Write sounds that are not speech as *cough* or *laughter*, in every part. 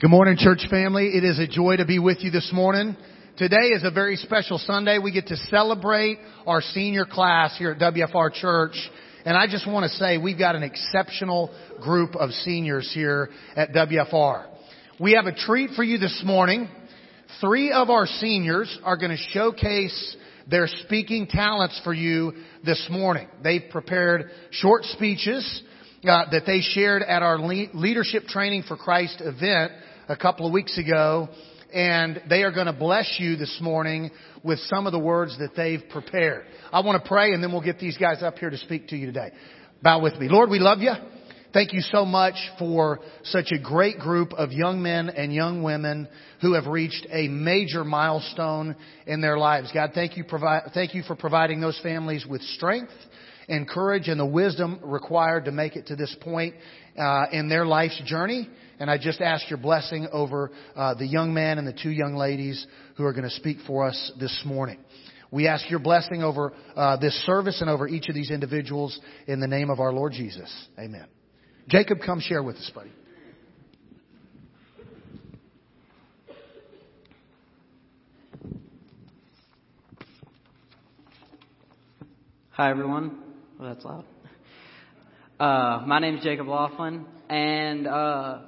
Good morning, church family. It is a joy to be with you this morning. Today is a very special Sunday. We get to celebrate our senior class here at WFR Church. And I just want to say we've got an exceptional group of seniors here at WFR. We have a treat for you this morning. Three of our seniors are going to showcase their speaking talents for you this morning. They've prepared short speeches uh, that they shared at our Le- Leadership Training for Christ event a couple of weeks ago. And they are going to bless you this morning with some of the words that they've prepared. I want to pray and then we'll get these guys up here to speak to you today. Bow with me. Lord, we love you. Thank you so much for such a great group of young men and young women who have reached a major milestone in their lives. God, thank you, provi- thank you for providing those families with strength and courage and the wisdom required to make it to this point uh, in their life's journey. And I just ask your blessing over uh, the young man and the two young ladies who are going to speak for us this morning. We ask your blessing over uh, this service and over each of these individuals in the name of our Lord Jesus. Amen. Jacob, come share with us, buddy. Hi, everyone. Oh, that's loud. Uh, my name is Jacob Laughlin, and uh,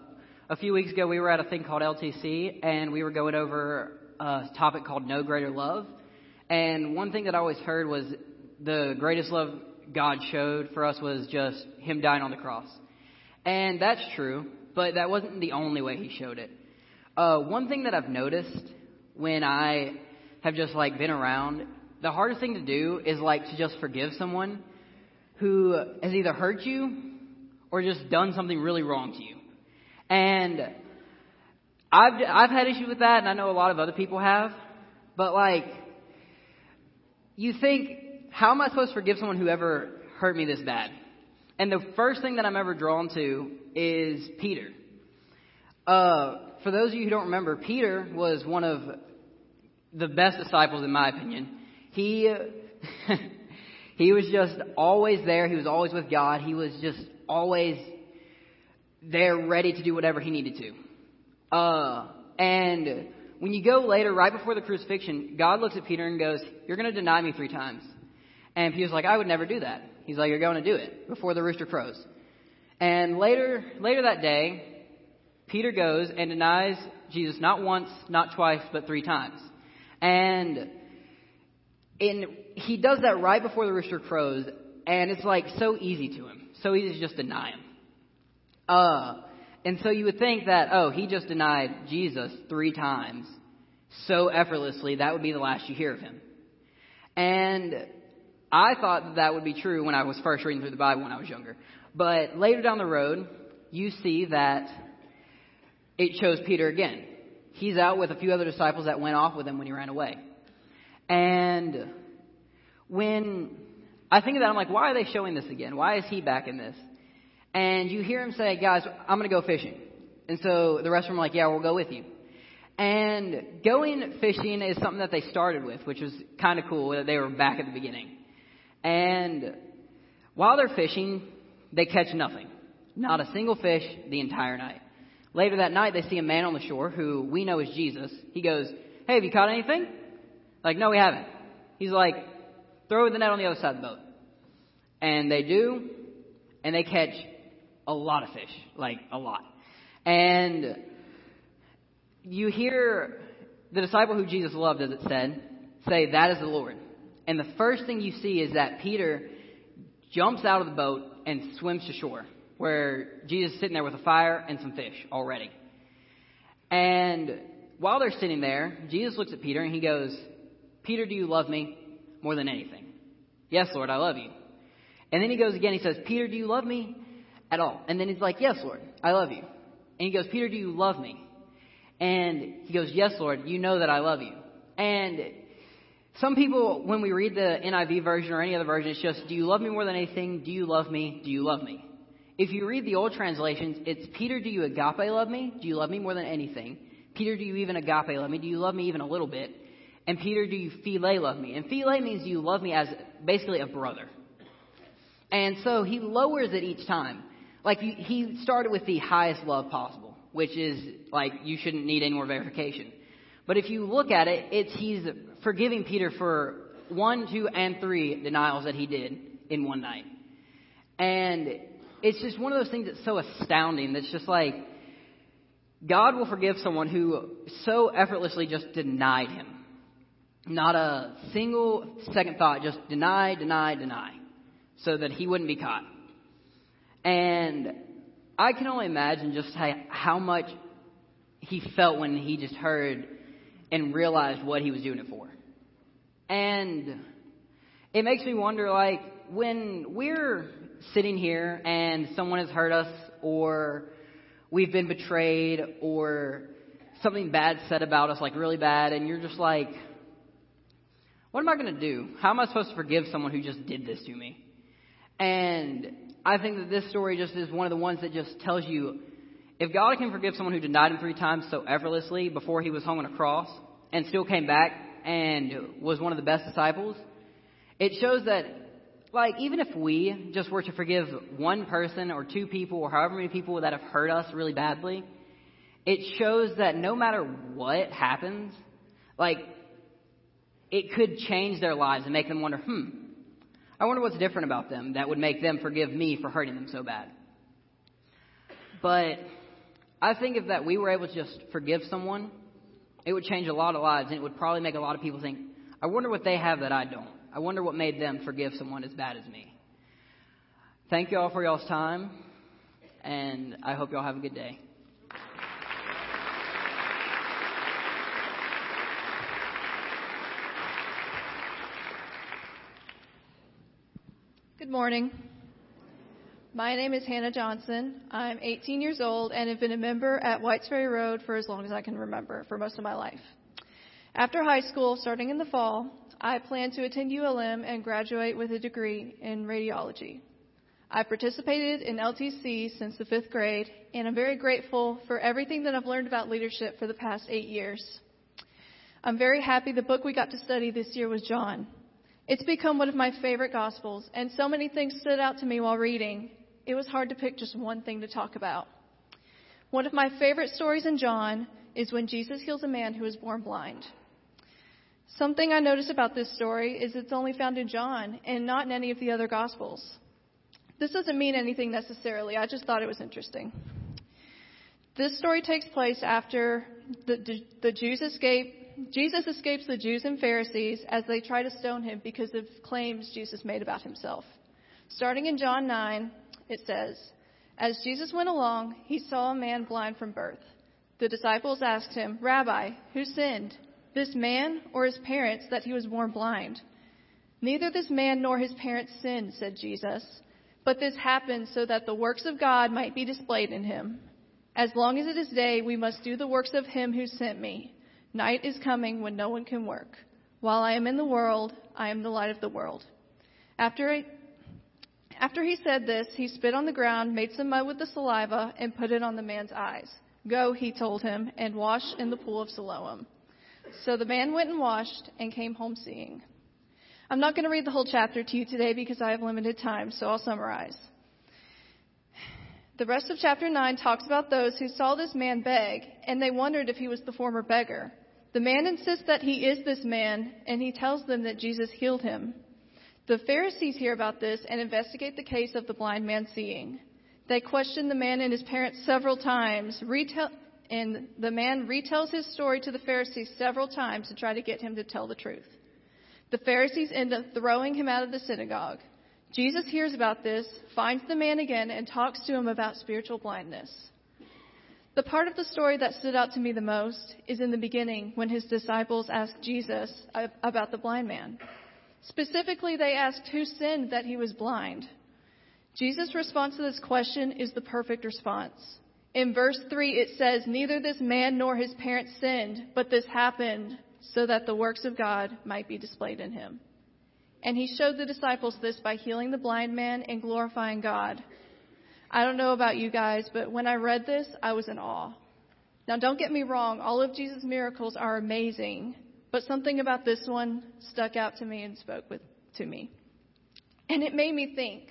a few weeks ago we were at a thing called LTC, and we were going over a topic called No Greater Love. And one thing that I always heard was the greatest love God showed for us was just Him dying on the cross. And that's true, but that wasn't the only way He showed it. Uh, one thing that I've noticed when I have just like been around, the hardest thing to do is like to just forgive someone who has either hurt you or just done something really wrong to you. And I've I've had issues with that, and I know a lot of other people have. But like, you think, how am I supposed to forgive someone who ever hurt me this bad? And the first thing that I'm ever drawn to is Peter. Uh, for those of you who don't remember, Peter was one of the best disciples, in my opinion. He *laughs* he was just always there. He was always with God. He was just always there ready to do whatever he needed to. Uh, and when you go later, right before the crucifixion, God looks at Peter and goes, You're going to deny me three times. And Peter's like, I would never do that. He's like, You're going to do it before the rooster crows. And later, later that day, Peter goes and denies Jesus not once, not twice, but three times. And in, he does that right before the rooster crows, and it's like so easy to him. So easy to just deny him. Uh, and so you would think that, oh, he just denied Jesus three times so effortlessly, that would be the last you hear of him. And I thought that, that would be true when I was first reading through the Bible when I was younger. But later down the road, you see that it shows Peter again. He's out with a few other disciples that went off with him when he ran away. And when I think of that, I'm like, why are they showing this again? Why is he back in this? And you hear him say, guys, I'm going to go fishing. And so the rest of them are like, yeah, we'll go with you. And going fishing is something that they started with, which was kind of cool that they were back at the beginning. And while they're fishing, they catch nothing. Not a single fish the entire night. Later that night, they see a man on the shore who we know is Jesus. He goes, Hey, have you caught anything? Like, no, we haven't. He's like, throw the net on the other side of the boat. And they do, and they catch a lot of fish, like a lot. And you hear the disciple who Jesus loved, as it said, say, That is the Lord. And the first thing you see is that Peter jumps out of the boat and swims to shore, where Jesus is sitting there with a fire and some fish already. And while they're sitting there, Jesus looks at Peter and he goes, Peter, do you love me more than anything? Yes, Lord, I love you. And then he goes again, he says, Peter, do you love me at all? And then he's like, Yes, Lord, I love you. And he goes, Peter, do you love me? And he goes, Yes, Lord, you know that I love you. And some people, when we read the NIV version or any other version, it's just, Do you love me more than anything? Do you love me? Do you love me? If you read the old translations, it's Peter, do you agape love me? Do you love me more than anything? Peter, do you even agape love me? Do you love me even a little bit? And Peter, do you phile love me? And phile means you love me as basically a brother. And so he lowers it each time. Like he started with the highest love possible, which is like you shouldn't need any more verification. But if you look at it, it's he's forgiving Peter for one, two, and three denials that he did in one night. And it's just one of those things that's so astounding that's just like God will forgive someone who so effortlessly just denied him. Not a single second thought, just deny, deny, deny, so that he wouldn't be caught. And I can only imagine just how, much he felt when he just heard and realized what he was doing it for. And it makes me wonder like, when we're sitting here and someone has hurt us or we've been betrayed or something bad said about us, like really bad, and you're just like, what am I going to do? How am I supposed to forgive someone who just did this to me? And I think that this story just is one of the ones that just tells you if God can forgive someone who denied him three times so effortlessly before he was hung on a cross and still came back and was one of the best disciples, it shows that, like, even if we just were to forgive one person or two people or however many people that have hurt us really badly, it shows that no matter what happens, like, it could change their lives and make them wonder, hmm, I wonder what's different about them that would make them forgive me for hurting them so bad. But I think if that we were able to just forgive someone, it would change a lot of lives and it would probably make a lot of people think, I wonder what they have that I don't. I wonder what made them forgive someone as bad as me. Thank you all for y'all's time, and I hope y'all have a good day. Good morning. My name is Hannah Johnson. I'm 18 years old and have been a member at Whites Ferry Road for as long as I can remember, for most of my life. After high school, starting in the fall, I plan to attend ULM and graduate with a degree in radiology. I've participated in LTC since the fifth grade, and I'm very grateful for everything that I've learned about leadership for the past eight years. I'm very happy the book we got to study this year was John. It's become one of my favorite Gospels, and so many things stood out to me while reading, it was hard to pick just one thing to talk about. One of my favorite stories in John is when Jesus heals a man who was born blind. Something I notice about this story is it's only found in John and not in any of the other Gospels. This doesn't mean anything necessarily, I just thought it was interesting. This story takes place after the, the Jews escape Jesus escapes the Jews and Pharisees as they try to stone him because of claims Jesus made about himself. Starting in John 9, it says, As Jesus went along, he saw a man blind from birth. The disciples asked him, Rabbi, who sinned, this man or his parents, that he was born blind? Neither this man nor his parents sinned, said Jesus, but this happened so that the works of God might be displayed in him. As long as it is day, we must do the works of him who sent me. Night is coming when no one can work. While I am in the world, I am the light of the world. After, I, after he said this, he spit on the ground, made some mud with the saliva, and put it on the man's eyes. Go, he told him, and wash in the pool of Siloam. So the man went and washed and came home seeing. I'm not going to read the whole chapter to you today because I have limited time, so I'll summarize. The rest of chapter 9 talks about those who saw this man beg, and they wondered if he was the former beggar. The man insists that he is this man, and he tells them that Jesus healed him. The Pharisees hear about this and investigate the case of the blind man seeing. They question the man and his parents several times, retell, and the man retells his story to the Pharisees several times to try to get him to tell the truth. The Pharisees end up throwing him out of the synagogue. Jesus hears about this, finds the man again, and talks to him about spiritual blindness. The part of the story that stood out to me the most is in the beginning when his disciples asked Jesus about the blind man. Specifically, they asked who sinned that he was blind. Jesus' response to this question is the perfect response. In verse 3, it says, Neither this man nor his parents sinned, but this happened so that the works of God might be displayed in him. And he showed the disciples this by healing the blind man and glorifying God. I don't know about you guys, but when I read this, I was in awe. Now, don't get me wrong, all of Jesus' miracles are amazing, but something about this one stuck out to me and spoke with, to me. And it made me think.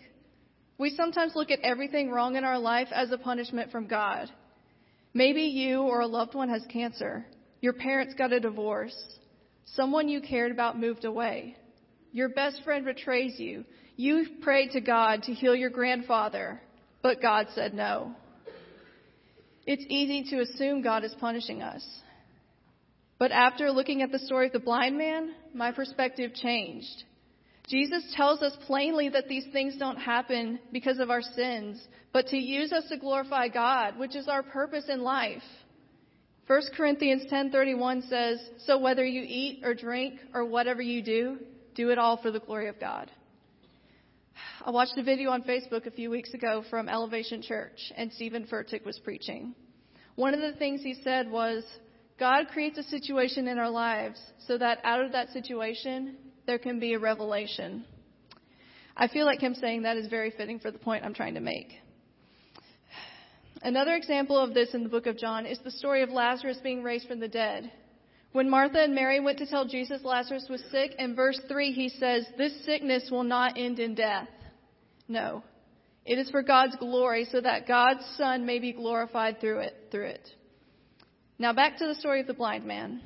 We sometimes look at everything wrong in our life as a punishment from God. Maybe you or a loved one has cancer. Your parents got a divorce. Someone you cared about moved away. Your best friend betrays you. You prayed to God to heal your grandfather, but God said no. It's easy to assume God is punishing us. But after looking at the story of the blind man, my perspective changed. Jesus tells us plainly that these things don't happen because of our sins, but to use us to glorify God, which is our purpose in life. 1 Corinthians 10:31 says, "So whether you eat or drink or whatever you do, do it all for the glory of God." I watched a video on Facebook a few weeks ago from Elevation Church, and Steven Furtick was preaching. One of the things he said was, God creates a situation in our lives so that out of that situation, there can be a revelation. I feel like him saying that is very fitting for the point I'm trying to make. Another example of this in the book of John is the story of Lazarus being raised from the dead. When Martha and Mary went to tell Jesus Lazarus was sick, in verse 3 he says, This sickness will not end in death. No. It is for God's glory so that God's Son may be glorified through it, through it. Now back to the story of the blind man.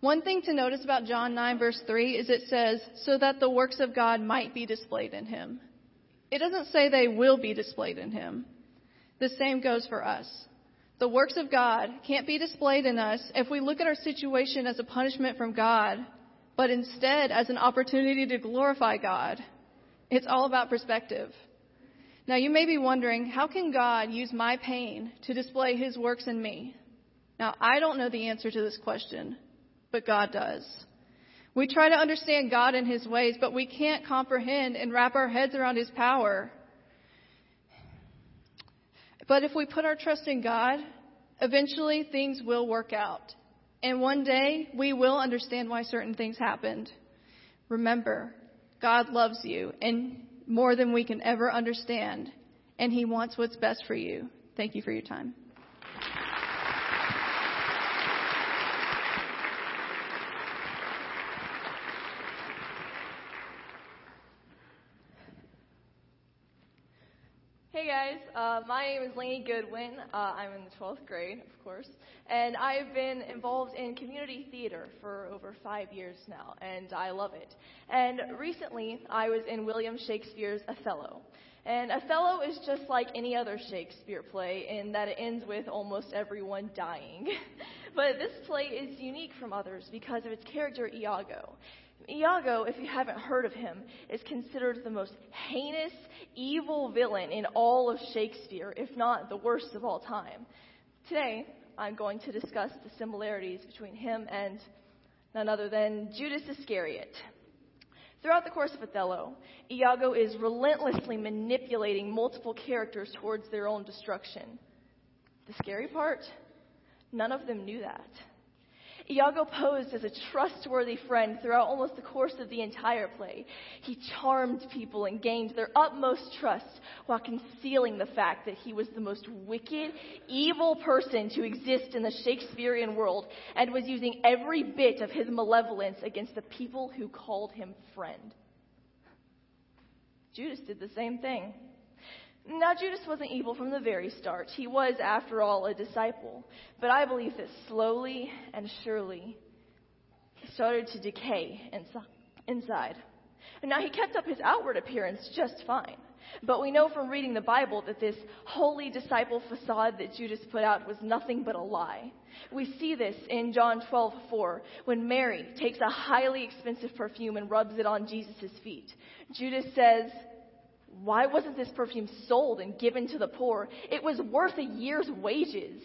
One thing to notice about John 9 verse 3 is it says, so that the works of God might be displayed in him. It doesn't say they will be displayed in him. The same goes for us. The works of God can't be displayed in us if we look at our situation as a punishment from God, but instead as an opportunity to glorify God. It's all about perspective. Now you may be wondering, how can God use my pain to display his works in me? Now I don't know the answer to this question, but God does. We try to understand God and His ways, but we can't comprehend and wrap our heads around His power. But if we put our trust in God, eventually things will work out. And one day we will understand why certain things happened. Remember, God loves you and more than we can ever understand, and He wants what's best for you. Thank you for your time. Hey guys, uh, my name is Lainey Goodwin. Uh, I'm in the 12th grade, of course, and I've been involved in community theater for over five years now, and I love it. And recently, I was in William Shakespeare's Othello. And Othello is just like any other Shakespeare play in that it ends with almost everyone dying. *laughs* but this play is unique from others because of its character Iago. Iago, if you haven't heard of him, is considered the most heinous, evil villain in all of Shakespeare, if not the worst of all time. Today, I'm going to discuss the similarities between him and none other than Judas Iscariot. Throughout the course of Othello, Iago is relentlessly manipulating multiple characters towards their own destruction. The scary part? None of them knew that. Iago posed as a trustworthy friend throughout almost the course of the entire play. He charmed people and gained their utmost trust while concealing the fact that he was the most wicked, evil person to exist in the Shakespearean world and was using every bit of his malevolence against the people who called him friend. Judas did the same thing. Now, Judas wasn't evil from the very start. He was, after all, a disciple. But I believe that slowly and surely he started to decay inside. And now he kept up his outward appearance just fine. But we know from reading the Bible that this holy disciple facade that Judas put out was nothing but a lie. We see this in John 12:4 when Mary takes a highly expensive perfume and rubs it on Jesus' feet. Judas says, why wasn't this perfume sold and given to the poor? It was worth a year's wages.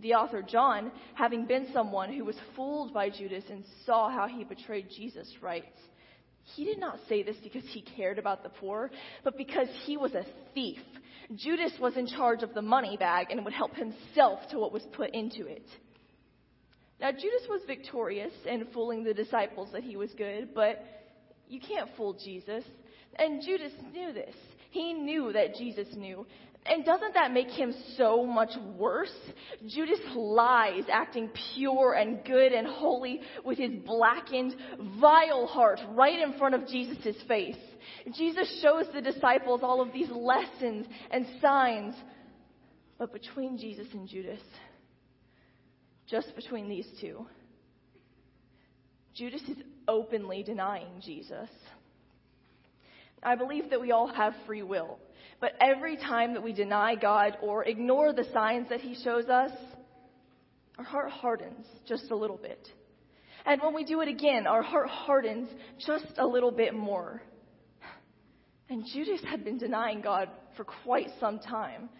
The author John, having been someone who was fooled by Judas and saw how he betrayed Jesus, writes, he did not say this because he cared about the poor, but because he was a thief. Judas was in charge of the money bag and would help himself to what was put into it. Now, Judas was victorious in fooling the disciples that he was good, but you can't fool Jesus. And Judas knew this. He knew that Jesus knew. And doesn't that make him so much worse? Judas lies, acting pure and good and holy with his blackened, vile heart right in front of Jesus' face. Jesus shows the disciples all of these lessons and signs. But between Jesus and Judas, just between these two, Judas is openly denying Jesus. I believe that we all have free will, but every time that we deny God or ignore the signs that He shows us, our heart hardens just a little bit. And when we do it again, our heart hardens just a little bit more. And Judas had been denying God for quite some time.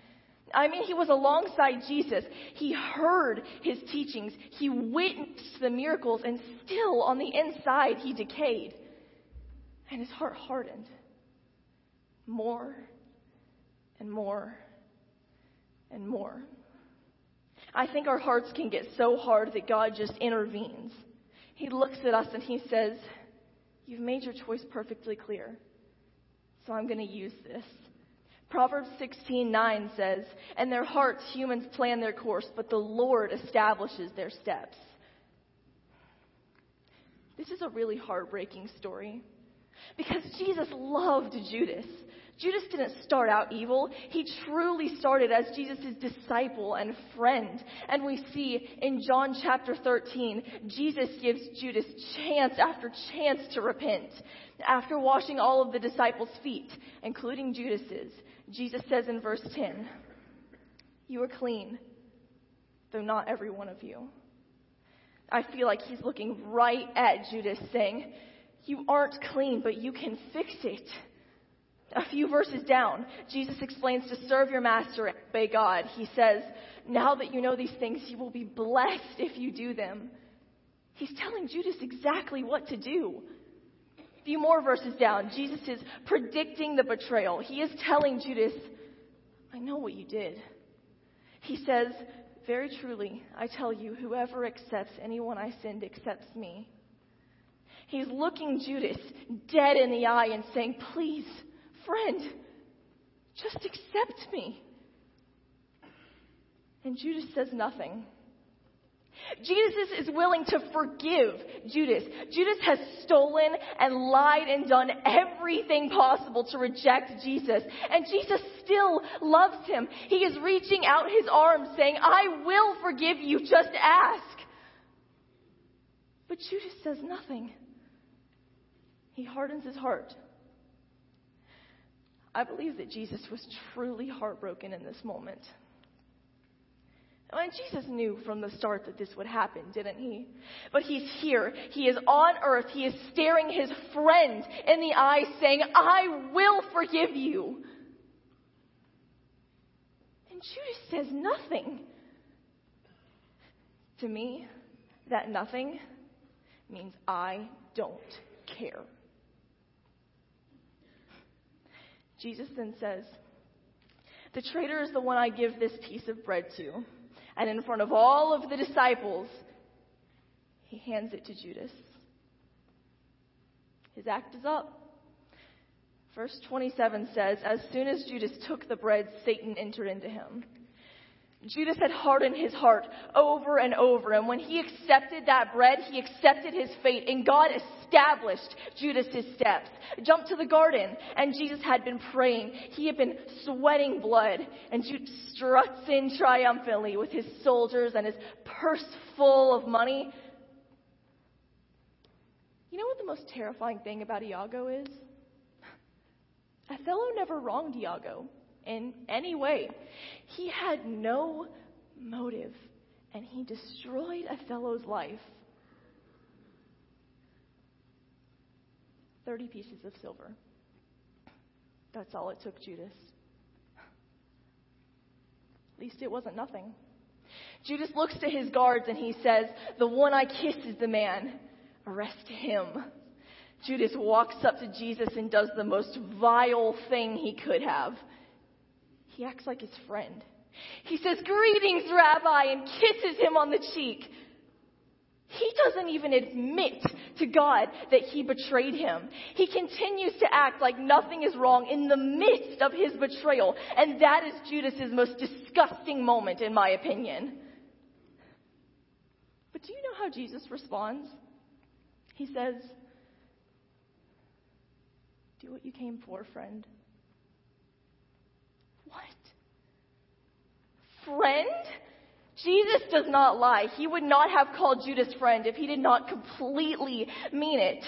I mean, he was alongside Jesus. He heard his teachings. He witnessed the miracles, and still on the inside, he decayed. And his heart hardened more and more and more. I think our hearts can get so hard that God just intervenes. He looks at us and he says, You've made your choice perfectly clear, so I'm going to use this. Proverbs 16:9 says, "In their hearts humans plan their course, but the Lord establishes their steps." This is a really heartbreaking story because Jesus loved Judas. Judas didn't start out evil. He truly started as Jesus' disciple and friend. And we see in John chapter 13, Jesus gives Judas chance after chance to repent. After washing all of the disciples' feet, including Judas's, Jesus says in verse 10, You are clean, though not every one of you. I feel like he's looking right at Judas saying, You aren't clean, but you can fix it. A few verses down, Jesus explains to serve your master and obey God. He says, Now that you know these things, you will be blessed if you do them. He's telling Judas exactly what to do. A few more verses down, Jesus is predicting the betrayal. He is telling Judas, I know what you did. He says, Very truly, I tell you, whoever accepts anyone I send accepts me. He's looking Judas dead in the eye and saying, Please, friend, just accept me. And Judas says nothing. Jesus is willing to forgive Judas. Judas has stolen and lied and done everything possible to reject Jesus. And Jesus still loves him. He is reaching out his arms saying, I will forgive you, just ask. But Judas says nothing. He hardens his heart. I believe that Jesus was truly heartbroken in this moment. And Jesus knew from the start that this would happen, didn't he? But he's here. He is on earth. He is staring his friend in the eye saying, I will forgive you. And Judas says nothing. To me, that nothing means I don't care. Jesus then says, The traitor is the one I give this piece of bread to. And in front of all of the disciples, he hands it to Judas. His act is up. Verse 27 says, As soon as Judas took the bread, Satan entered into him. Judas had hardened his heart over and over, and when he accepted that bread, he accepted his fate, and God established Judas's steps. Jumped to the garden, and Jesus had been praying. He had been sweating blood, and Judas struts in triumphantly with his soldiers and his purse full of money. You know what the most terrifying thing about Iago is? *laughs* Othello never wronged Iago in any way. He had no motive, and he destroyed Othello's life. 30 pieces of silver. That's all it took Judas. At least it wasn't nothing. Judas looks to his guards and he says, The one I kiss is the man. Arrest him. Judas walks up to Jesus and does the most vile thing he could have. He acts like his friend. He says, Greetings, Rabbi, and kisses him on the cheek. He doesn't even admit to God that he betrayed him. He continues to act like nothing is wrong in the midst of his betrayal. And that is Judas's most disgusting moment, in my opinion. But do you know how Jesus responds? He says, Do what you came for, friend. What? Friend? Jesus does not lie. He would not have called Judas friend if he did not completely mean it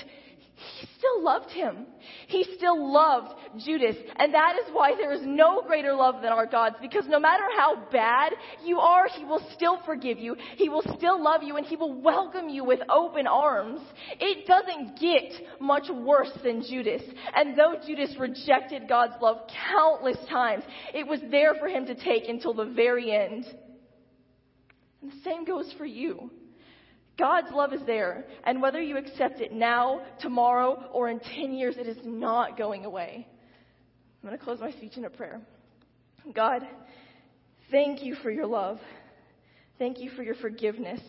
he still loved him. He still loved Judas. And that is why there is no greater love than our God's because no matter how bad you are, he will still forgive you. He will still love you and he will welcome you with open arms. It doesn't get much worse than Judas. And though Judas rejected God's love countless times, it was there for him to take until the very end. And the same goes for you. God's love is there, and whether you accept it now, tomorrow, or in 10 years, it is not going away. I'm going to close my speech in a prayer. God, thank you for your love. Thank you for your forgiveness.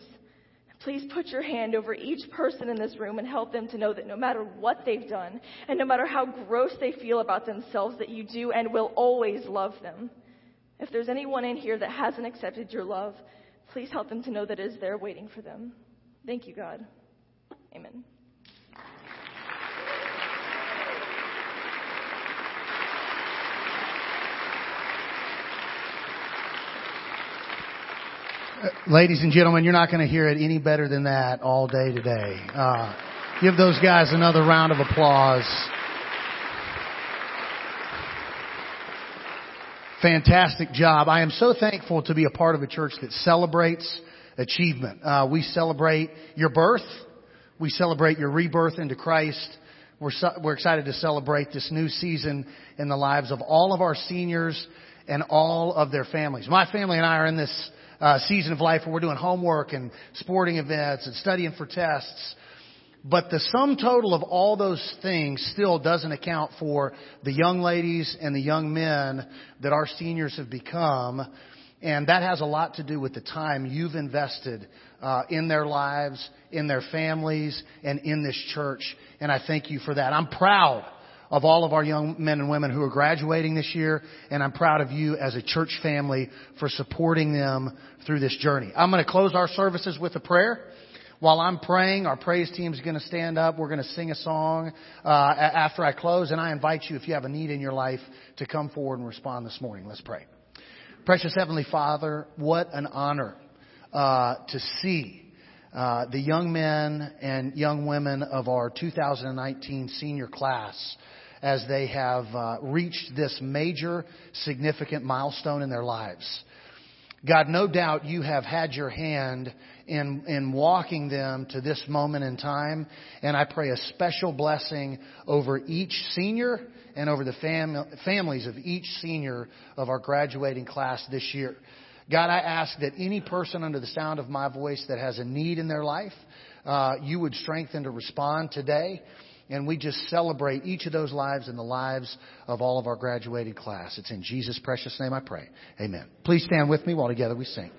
Please put your hand over each person in this room and help them to know that no matter what they've done, and no matter how gross they feel about themselves, that you do and will always love them. If there's anyone in here that hasn't accepted your love, please help them to know that it is there waiting for them. Thank you, God. Amen. Ladies and gentlemen, you're not going to hear it any better than that all day today. Uh, give those guys another round of applause. Fantastic job. I am so thankful to be a part of a church that celebrates achievement. Uh, we celebrate your birth. We celebrate your rebirth into Christ. We're, we're excited to celebrate this new season in the lives of all of our seniors and all of their families. My family and I are in this uh, season of life where we're doing homework and sporting events and studying for tests. But the sum total of all those things still doesn't account for the young ladies and the young men that our seniors have become and that has a lot to do with the time you've invested uh, in their lives, in their families, and in this church. And I thank you for that. I'm proud of all of our young men and women who are graduating this year, and I'm proud of you as a church family for supporting them through this journey. I'm going to close our services with a prayer. While I'm praying, our praise team is going to stand up. We're going to sing a song uh, after I close, and I invite you, if you have a need in your life, to come forward and respond this morning. Let's pray. Precious Heavenly Father, what an honor uh, to see uh, the young men and young women of our 2019 senior class as they have uh, reached this major, significant milestone in their lives. God, no doubt you have had your hand in, in walking them to this moment in time. And I pray a special blessing over each senior and over the fam- families of each senior of our graduating class this year. God, I ask that any person under the sound of my voice that has a need in their life, uh, you would strengthen to respond today. And we just celebrate each of those lives and the lives of all of our graduating class. It's in Jesus' precious name I pray. Amen. Please stand with me while together we sing.